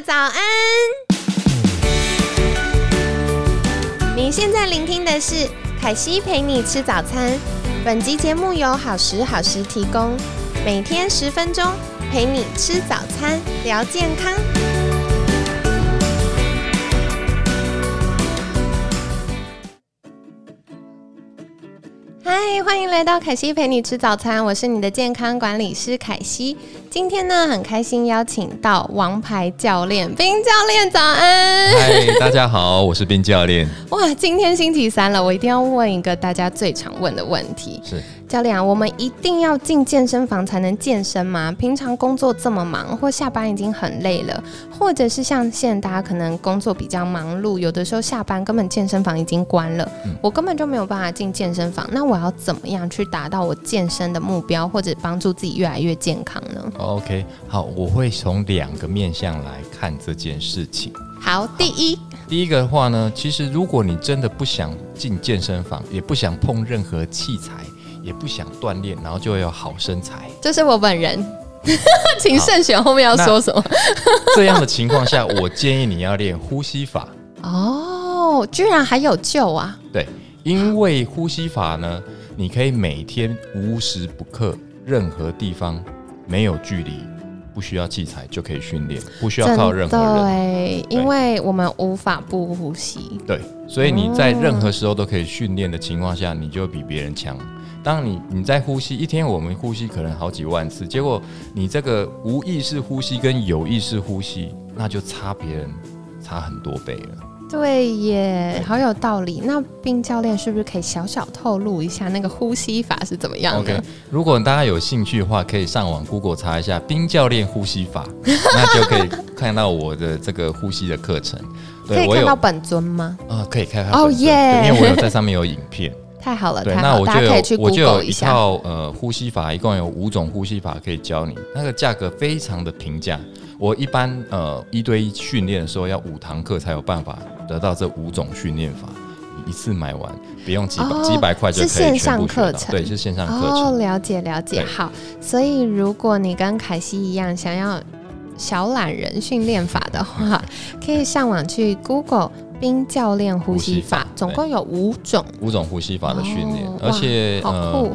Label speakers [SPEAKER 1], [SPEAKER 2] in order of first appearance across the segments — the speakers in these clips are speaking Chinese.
[SPEAKER 1] 早安！您现在聆听的是凯西陪你吃早餐。本集节目由好时好时提供，每天十分钟陪你吃早餐，聊健康。嗨，欢迎来到凯西陪你吃早餐，我是你的健康管理师凯西。今天呢，很开心邀请到王牌教练冰教练，早安！
[SPEAKER 2] 嗨，大家好，我是冰教练。
[SPEAKER 1] 哇，今天星期三了，我一定要问一个大家最常问的问题。
[SPEAKER 2] 是。
[SPEAKER 1] 教练啊，我们一定要进健身房才能健身吗？平常工作这么忙，或下班已经很累了，或者是像现在大家可能工作比较忙碌，有的时候下班根本健身房已经关了，我根本就没有办法进健身房。那我要怎么样去达到我健身的目标，或者帮助自己越来越健康呢
[SPEAKER 2] ？OK，好，我会从两个面向来看这件事情。
[SPEAKER 1] 好，第一，
[SPEAKER 2] 第一个的话呢，其实如果你真的不想进健身房，也不想碰任何器材。也不想锻炼，然后就会有好身材。
[SPEAKER 1] 这是我本人，请慎选后面要说什么。
[SPEAKER 2] 这样的情况下，我建议你要练呼吸法。
[SPEAKER 1] 哦，居然还有救啊！
[SPEAKER 2] 对，因为呼吸法呢，你可以每天无时不刻，任何地方没有距离，不需要器材就可以训练，不需要靠任何人。
[SPEAKER 1] 对，因为我们无法不呼吸。
[SPEAKER 2] 对，所以你在任何时候都可以训练的情况下，你就比别人强。当你你在呼吸一天，我们呼吸可能好几万次，结果你这个无意识呼吸跟有意识呼吸，那就差别人差很多倍了。
[SPEAKER 1] 对耶，好有道理。那冰教练是不是可以小小透露一下那个呼吸法是怎么样的？
[SPEAKER 2] 如果大家有兴趣的话，可以上网 Google 查一下冰教练呼吸法，那就可以看到我的这个呼吸的课程。
[SPEAKER 1] 可以看到本尊吗？
[SPEAKER 2] 啊，可以看到。哦耶，因为我有在上面有影片。
[SPEAKER 1] 太好了，
[SPEAKER 2] 对，
[SPEAKER 1] 那
[SPEAKER 2] 我就有我就有
[SPEAKER 1] 一
[SPEAKER 2] 套呃呼吸法，一共有五种呼吸法可以教你，那个价格非常的平价。我一般呃一对一训练的时候要五堂课才有办法得到这五种训练法，一次买完不用几百几百块就可以
[SPEAKER 1] 线上课程，
[SPEAKER 2] 对，是线上课程。
[SPEAKER 1] 哦，了解了解，好。所以如果你跟凯西一样想要小懒人训练法的话，可以上网去 Google。冰教练呼吸法总共有五种，
[SPEAKER 2] 五种呼吸法的训练，而且呃，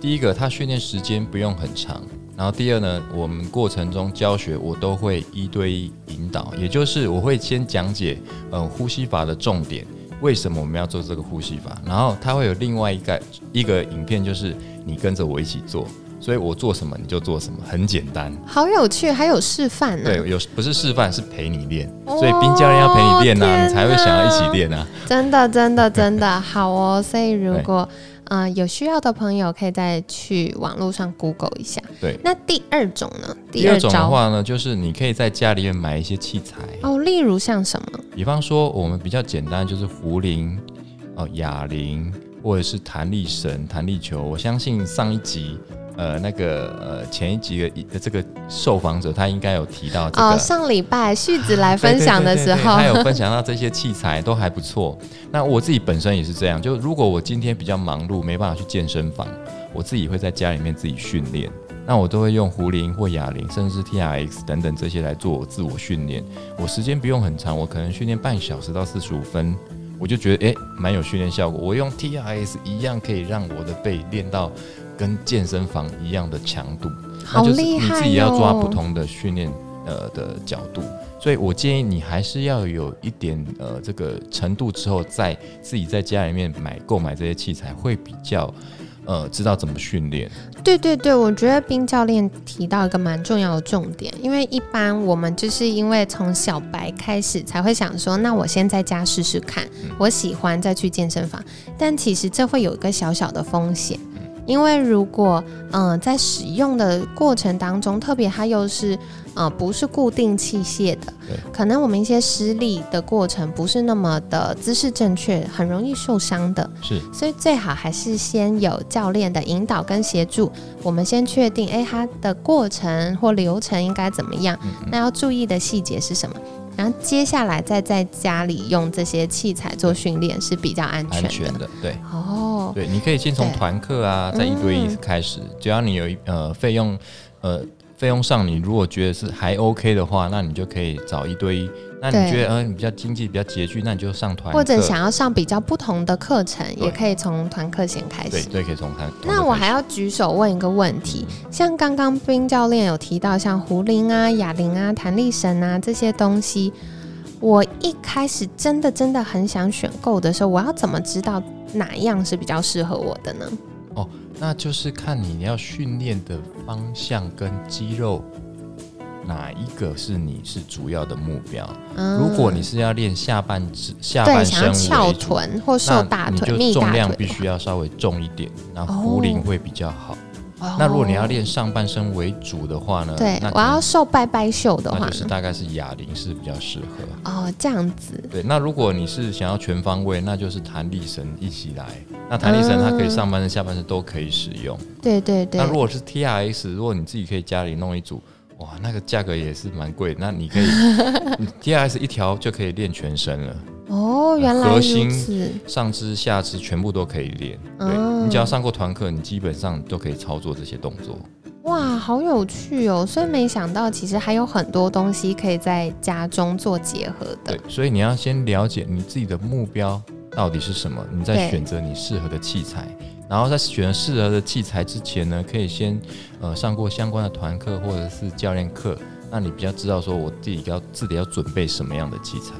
[SPEAKER 2] 第一个它训练时间不用很长，然后第二呢，我们过程中教学我都会一对一引导，也就是我会先讲解呃呼吸法的重点，为什么我们要做这个呼吸法，然后它会有另外一个一个影片，就是你跟着我一起做。所以我做什么你就做什么，很简单，
[SPEAKER 1] 好有趣，还有示范呢。
[SPEAKER 2] 对，有不是示范，是陪你练。所以冰教练要陪你练呐，你才会想要一起练啊。
[SPEAKER 1] 真的，真的，真的 好哦。所以如果嗯有需要的朋友，可以再去网络上 Google 一下。
[SPEAKER 2] 对。
[SPEAKER 1] 那第二种呢？
[SPEAKER 2] 第二种的话呢，就是你可以在家里面买一些器材
[SPEAKER 1] 哦，例如像什么？
[SPEAKER 2] 比方说我们比较简单，就是壶铃哦、哑铃，或者是弹力绳、弹力球。我相信上一集。呃，那个呃，前一集的这个受访者，他应该有提到这个。哦，
[SPEAKER 1] 上礼拜 旭子来分享的时候，
[SPEAKER 2] 他有分享到这些器材都还不错。那我自己本身也是这样，就如果我今天比较忙碌，没办法去健身房，我自己会在家里面自己训练。那我都会用壶铃或哑铃，甚至是 T R X 等等这些来做我自我训练。我时间不用很长，我可能训练半小时到四十五分，我就觉得哎，蛮有训练效果。我用 T R X 一样可以让我的背练到。跟健身房一样的强度，
[SPEAKER 1] 好厉
[SPEAKER 2] 害！你自己要抓不同的训练呃的角度，所以我建议你还是要有一点呃这个程度之后，再自己在家里面买购买这些器材，会比较呃知道怎么训练。
[SPEAKER 1] 对对对，我觉得冰教练提到一个蛮重要的重点，因为一般我们就是因为从小白开始才会想说，那我先在家试试看，我喜欢再去健身房，但其实这会有一个小小的风险。因为如果嗯在使用的过程当中，特别它又是呃不是固定器械的，可能我们一些施力的过程不是那么的姿势正确，很容易受伤的。
[SPEAKER 2] 是，
[SPEAKER 1] 所以最好还是先有教练的引导跟协助，我们先确定哎它的过程或流程应该怎么样，那要注意的细节是什么，然后接下来再在家里用这些器材做训练是比较安全
[SPEAKER 2] 的。对，哦。对，你可以先从团课啊，在一对一开始，只要你有一呃费用，呃费用上，你如果觉得是还 OK 的话，那你就可以找一对一。那你觉得呃你比较经济比较拮据，那你就上团
[SPEAKER 1] 或者想要上比较不同的课程，也可以从团课先开始。
[SPEAKER 2] 对对，可以从团。
[SPEAKER 1] 那我还要举手问一个问题，像刚刚冰教练有提到，像壶铃啊、哑铃啊、弹力绳啊这些东西，我一开始真的真的很想选购的时候，我要怎么知道哪一样是比较适合我的呢？
[SPEAKER 2] 哦那就是看你要训练的方向跟肌肉哪一个是你是主要的目标。
[SPEAKER 1] 嗯
[SPEAKER 2] 如果你是要练下半肢、下半身
[SPEAKER 1] 翘，臀或瘦
[SPEAKER 2] 那
[SPEAKER 1] 大腿、
[SPEAKER 2] 你就重量必，须要稍微重一点，然后
[SPEAKER 1] 哦
[SPEAKER 2] 壶铃会比较好。
[SPEAKER 1] 哦
[SPEAKER 2] 那如果你要练上半身为主的话呢？
[SPEAKER 1] 对
[SPEAKER 2] 那
[SPEAKER 1] 我要瘦拜拜袖的话
[SPEAKER 2] 那就是？大概是哑铃是比较适合。
[SPEAKER 1] 哦，这样子
[SPEAKER 2] 对，那如果你是想要全方位，那就是弹力绳一起来。那弹力绳它可以上半身、下半身都可以使用。
[SPEAKER 1] 对对对
[SPEAKER 2] 那，如果是 T R S，如果你自己可以家里弄一组，哇，那个价格也是蛮贵。那你可以 T R S 一条就可以练全身了，
[SPEAKER 1] 哦，原来如
[SPEAKER 2] 核心
[SPEAKER 1] 此，
[SPEAKER 2] 上肢、下肢全部都可以练。对、
[SPEAKER 1] 嗯
[SPEAKER 2] 你只要上过团课，你基本上都可以操作这些动作。
[SPEAKER 1] 哇，好有趣哦！所以没想到，其实还有很多东西可以在家中做结合的
[SPEAKER 2] 对。，所以你要先了解你自己的目标到底是什么，你再
[SPEAKER 1] 对
[SPEAKER 2] 选择你适合的器材。然后在选适合的器材之前呢，可以先呃上过相关的团课或者是教练课，那你比较知道说我自己要自己要准备什么样的器材。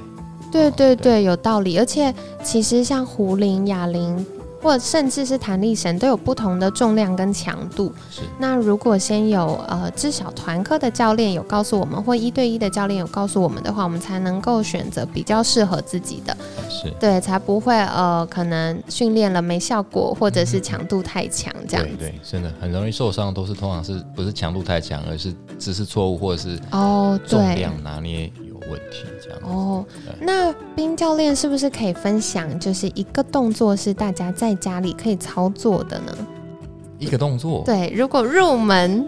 [SPEAKER 1] 对对
[SPEAKER 2] 对
[SPEAKER 1] 对，有道理。而且其实像壶铃、哑铃，或者甚至是弹力绳，都有不同的重量跟强度。
[SPEAKER 2] 是
[SPEAKER 1] 那如果先有呃至少团课的教练有告诉我们，或一对一的教练有告诉我们的话，我们才能够选择比较适合自己的，
[SPEAKER 2] 是，
[SPEAKER 1] 对，才不会呃可能训练了没效果，或者是强度太强这样子。
[SPEAKER 2] 对对，真的很容易受伤，都是通常是不是强度太强，而是姿势错误或者是
[SPEAKER 1] 哦，
[SPEAKER 2] 重量，拿捏有问题这样子。
[SPEAKER 1] 哦，那冰教练是不是可以分享，就是一个动作是大家在家里可以操作的呢？
[SPEAKER 2] 一个动作，
[SPEAKER 1] 对，如果入门，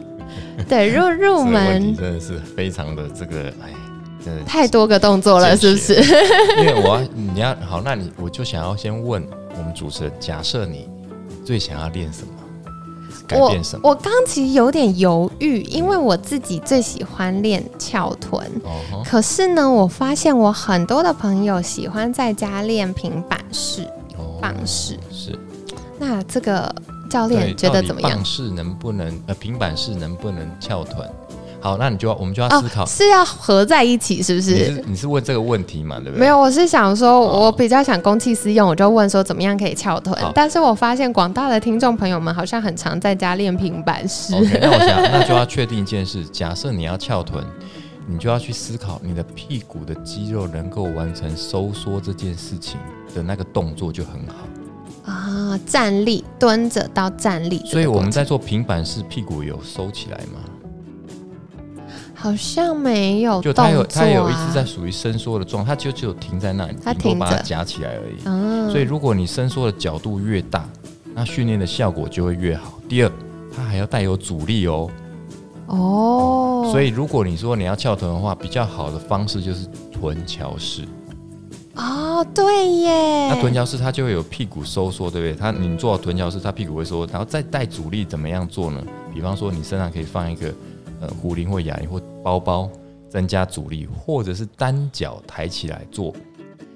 [SPEAKER 1] 对
[SPEAKER 2] 如果入
[SPEAKER 1] 门
[SPEAKER 2] 真的是非常的这个，哎，真的
[SPEAKER 1] 太多个动作了，是不是？
[SPEAKER 2] 因为我要你要好，那你我就想要先问我们主持人，假设你最想要练什么，改
[SPEAKER 1] 我
[SPEAKER 2] 变什么？
[SPEAKER 1] 我刚其实有点犹豫，因为我自己最喜欢练翘臀，
[SPEAKER 2] 哦
[SPEAKER 1] 可是呢，我发现我很多的朋友喜欢在家练平板式。
[SPEAKER 2] 哦
[SPEAKER 1] 棒式
[SPEAKER 2] 是，
[SPEAKER 1] 那这个教，练觉得怎么样
[SPEAKER 2] 棒？式能不能呃平板式能不能翘臀？好，那你就要我们就要思考，
[SPEAKER 1] 哦，是要合在一起，是不是
[SPEAKER 2] 你
[SPEAKER 1] 是？
[SPEAKER 2] 你是问这个问题嘛？对不对？
[SPEAKER 1] 没有，我是想说，
[SPEAKER 2] 哦
[SPEAKER 1] 我比较想公器私用，我就问说怎么样可以翘臀。但是我发现广大的听众朋友们好像很常在家练平板式。
[SPEAKER 2] OK，那我想 那就要确定一件事，假设你要翘臀，你就要去思考你的屁股的肌肉能够完成收缩这件事情的那个动作就很好。
[SPEAKER 1] 啊，站立蹲着到站立
[SPEAKER 2] 所以我们在做平板式，屁股有收起来吗？
[SPEAKER 1] 好像没有
[SPEAKER 2] 就它有它有一直在属于伸缩的状态，它就只有停在那里，
[SPEAKER 1] 它
[SPEAKER 2] 顶多把它夹起来而已。
[SPEAKER 1] 嗯，
[SPEAKER 2] 所以如果你伸缩的角度越大，那训练的效果就会越好。第二，它还要带有阻力哦。
[SPEAKER 1] 哦，
[SPEAKER 2] 所以如果你说你要翘臀的话，比较好的方式就是臀桥式。
[SPEAKER 1] 哦，对耶，
[SPEAKER 2] 那臀桥式它就会有屁股收缩，对不对？它你做到臀桥式，它屁股会收缩，然后再带阻力，怎么样做呢？比方说你身上可以放一个呃壶铃或哑铃或包包，增加阻力，或者是单脚抬起来做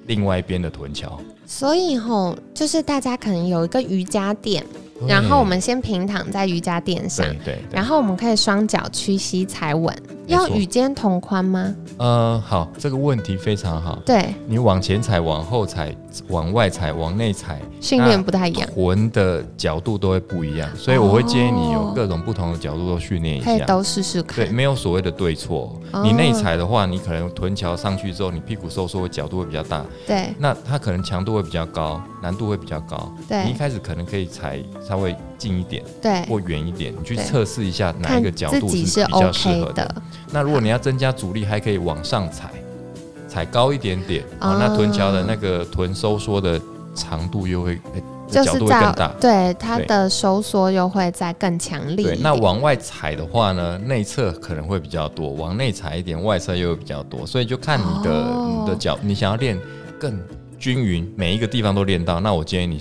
[SPEAKER 2] 另外一边的臀桥。
[SPEAKER 1] 所以吼，就是大家可能有一个瑜伽垫，然后我们先平躺在瑜伽垫上
[SPEAKER 2] 对，对对。
[SPEAKER 1] 然后我们可以双脚屈膝踩稳，要与肩同宽吗？
[SPEAKER 2] 呃好，这个问题非常好。
[SPEAKER 1] 对，
[SPEAKER 2] 你往前踩、往后踩、往外踩、往内踩，
[SPEAKER 1] 训练不太一样，
[SPEAKER 2] 臀的角度都会不一样，所以我会建议你有各种不同的角度都训练一下。
[SPEAKER 1] 可以都试试看
[SPEAKER 2] 对，。没有所谓的对错。
[SPEAKER 1] 哦
[SPEAKER 2] 你内踩的话，你可能臀桥上去之后，你屁股收缩的角度会比较大，
[SPEAKER 1] 对
[SPEAKER 2] 那它可能强度会比较高，难度会比较高。对你一开始可能可以踩稍微近一点
[SPEAKER 1] 对，
[SPEAKER 2] 或远一点，你去测试一下哪一个角度
[SPEAKER 1] 是
[SPEAKER 2] 是比较适
[SPEAKER 1] OK
[SPEAKER 2] 合的。
[SPEAKER 1] 的。
[SPEAKER 2] 那如果你要增加阻力，还可以往上踩，踩高一点点。哦
[SPEAKER 1] 哦，
[SPEAKER 2] 那臀桥的那个臀收缩的长度又会，诶角
[SPEAKER 1] 就是在
[SPEAKER 2] 度会更大。
[SPEAKER 1] 对它的收缩又会再更强力
[SPEAKER 2] 那往外踩的话呢，内侧可能会比较多，往内踩一点，外侧又会比较多，所以就看你的、
[SPEAKER 1] 哦
[SPEAKER 2] 你的脚，你想要练更均匀，每一个地方都练到，那我建议你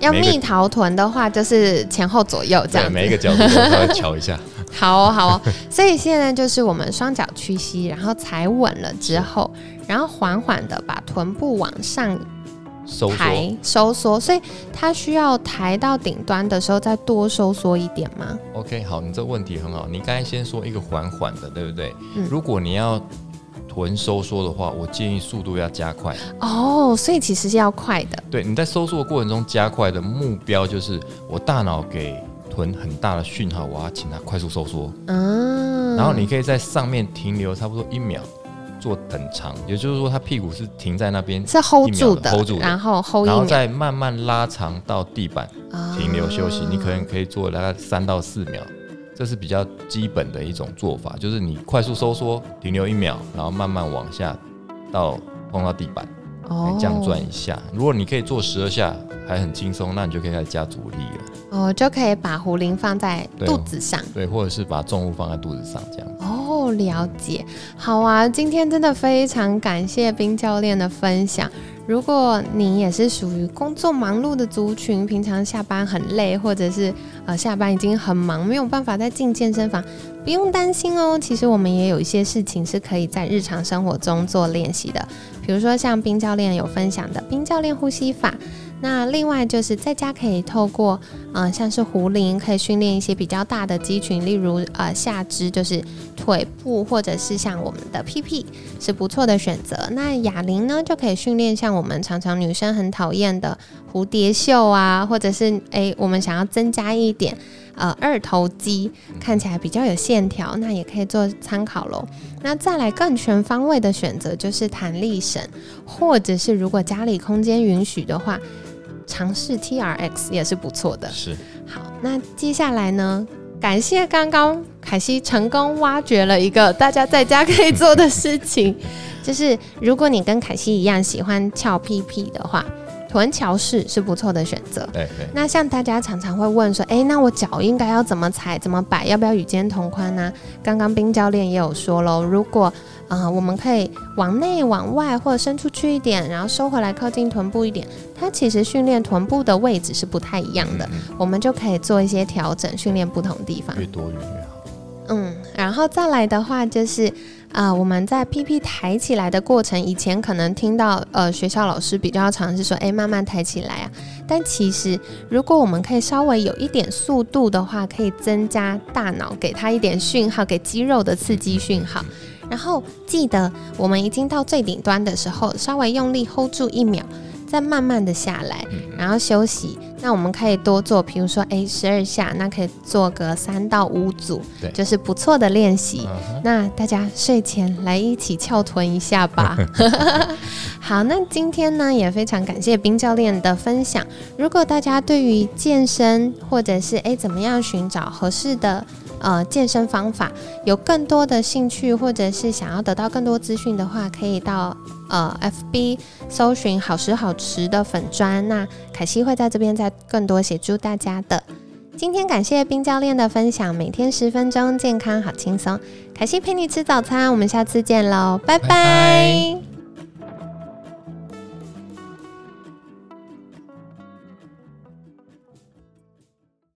[SPEAKER 1] 要蜜桃臀的话，就是前后左右这样，
[SPEAKER 2] 每一个角度都稍微瞧一下。
[SPEAKER 1] 好哦好哦，所以现在就是我们双脚屈膝，然后踩稳了之后，然后缓缓的把臀部往上抬收缩，所以它需要抬到顶端的时候再多收缩一点吗
[SPEAKER 2] ？OK，好，你这问题很好，你刚才先说一个缓缓的，对不对？嗯。如果你要臀收缩的话，我建议速度要加快。
[SPEAKER 1] 哦，所以其实是要快的。
[SPEAKER 2] 对，你在收缩的过程中加快的目标就是我大脑给。臀很大的讯号，我要请它快速收缩。嗯，然后你可以在上面停留差不多一秒，做等长，也就是说，它屁股是停在那边，
[SPEAKER 1] 是 hold 住的
[SPEAKER 2] ，hold，
[SPEAKER 1] 然后 hold
[SPEAKER 2] 然后再慢慢拉长到地板，停留休息。你可能可以做大概三到四秒，这是比较基本的一种做法，就是你快速收缩，停留一秒，然后慢慢往下到碰到地板，哦，这样转一下。如果你可以做十二下。还很轻松，那你就可以开始加阻力了。
[SPEAKER 1] 哦，就可以把壶铃放在肚子上，
[SPEAKER 2] 对，或者是把重物放在肚子上，这样。
[SPEAKER 1] 哦，了解。好啊，今天真的非常感谢冰教练的分享。如果你也是属于工作忙碌的族群，平常下班很累，或者是呃下班已经很忙，没有办法再进健身房，不用担心哦。其实我们也有一些事情是可以在日常生活中做练习的，比如说像冰教练有分享的冰教练呼吸法。那另外就是在家可以透过，嗯，像是壶铃可以训练一些比较大的肌群，例如呃下肢就是腿部，或者是像我们的屁屁是不错的选择。那哑铃呢就可以训练像我们常常女生很讨厌的蝴蝶袖啊，或者是诶我们想要增加一点呃二头肌，看起来比较有线条，那也可以做参考喽。那再来更全方位的选择就是弹力绳，或者是如果家里空间允许的话。尝试 T R X 也是不错的。
[SPEAKER 2] 是，
[SPEAKER 1] 好，那接下来呢？感谢刚刚凯西成功挖掘了一个大家在家可以做的事情，就是如果你跟凯西一样喜欢翘屁屁的话。臀桥式是不错的选择。
[SPEAKER 2] 对对。
[SPEAKER 1] 那像大家常常会问说，哎，那我脚应该要怎么踩、怎么摆？要不要与肩同宽呢？刚刚冰教练也有说喽，如果啊，我们可以往内、往外或者伸出去一点，然后收回来靠近臀部一点，它其实训练臀部的位置是不太一样的。我们就可以做一些调整，训练不同地方。
[SPEAKER 2] 越多越越好。
[SPEAKER 1] 嗯，然后再来的话就是。啊，我们在屁屁抬起来的过程，以前可能听到呃学校老师比较常是说，哎，慢慢抬起来啊。但其实如果我们可以稍微有一点速度的话，可以增加大脑给它一点讯号，给肌肉的刺激讯号。然后记得我们已经到最顶端的时候，稍微用力 hold 住一秒。再慢慢的下来，然后休息。那我们可以多做，比如说，哎，十二下，那可以做个三到五组，就是不错的练习。那大家睡前来一起翘臀一下吧。好，那今天呢也非常感谢冰教练的分享。如果大家对于健身或者是哎怎么样寻找合适的呃健身方法有更多的兴趣，或者是想要得到更多资讯的话，可以到。呃，FB 搜寻“好食好吃”的粉砖，那凯西会在这边再更多协助大家的。今天感谢冰教练的分享，每天十分钟，健康好轻松。凯西陪你吃早餐，我们下次见喽，拜拜。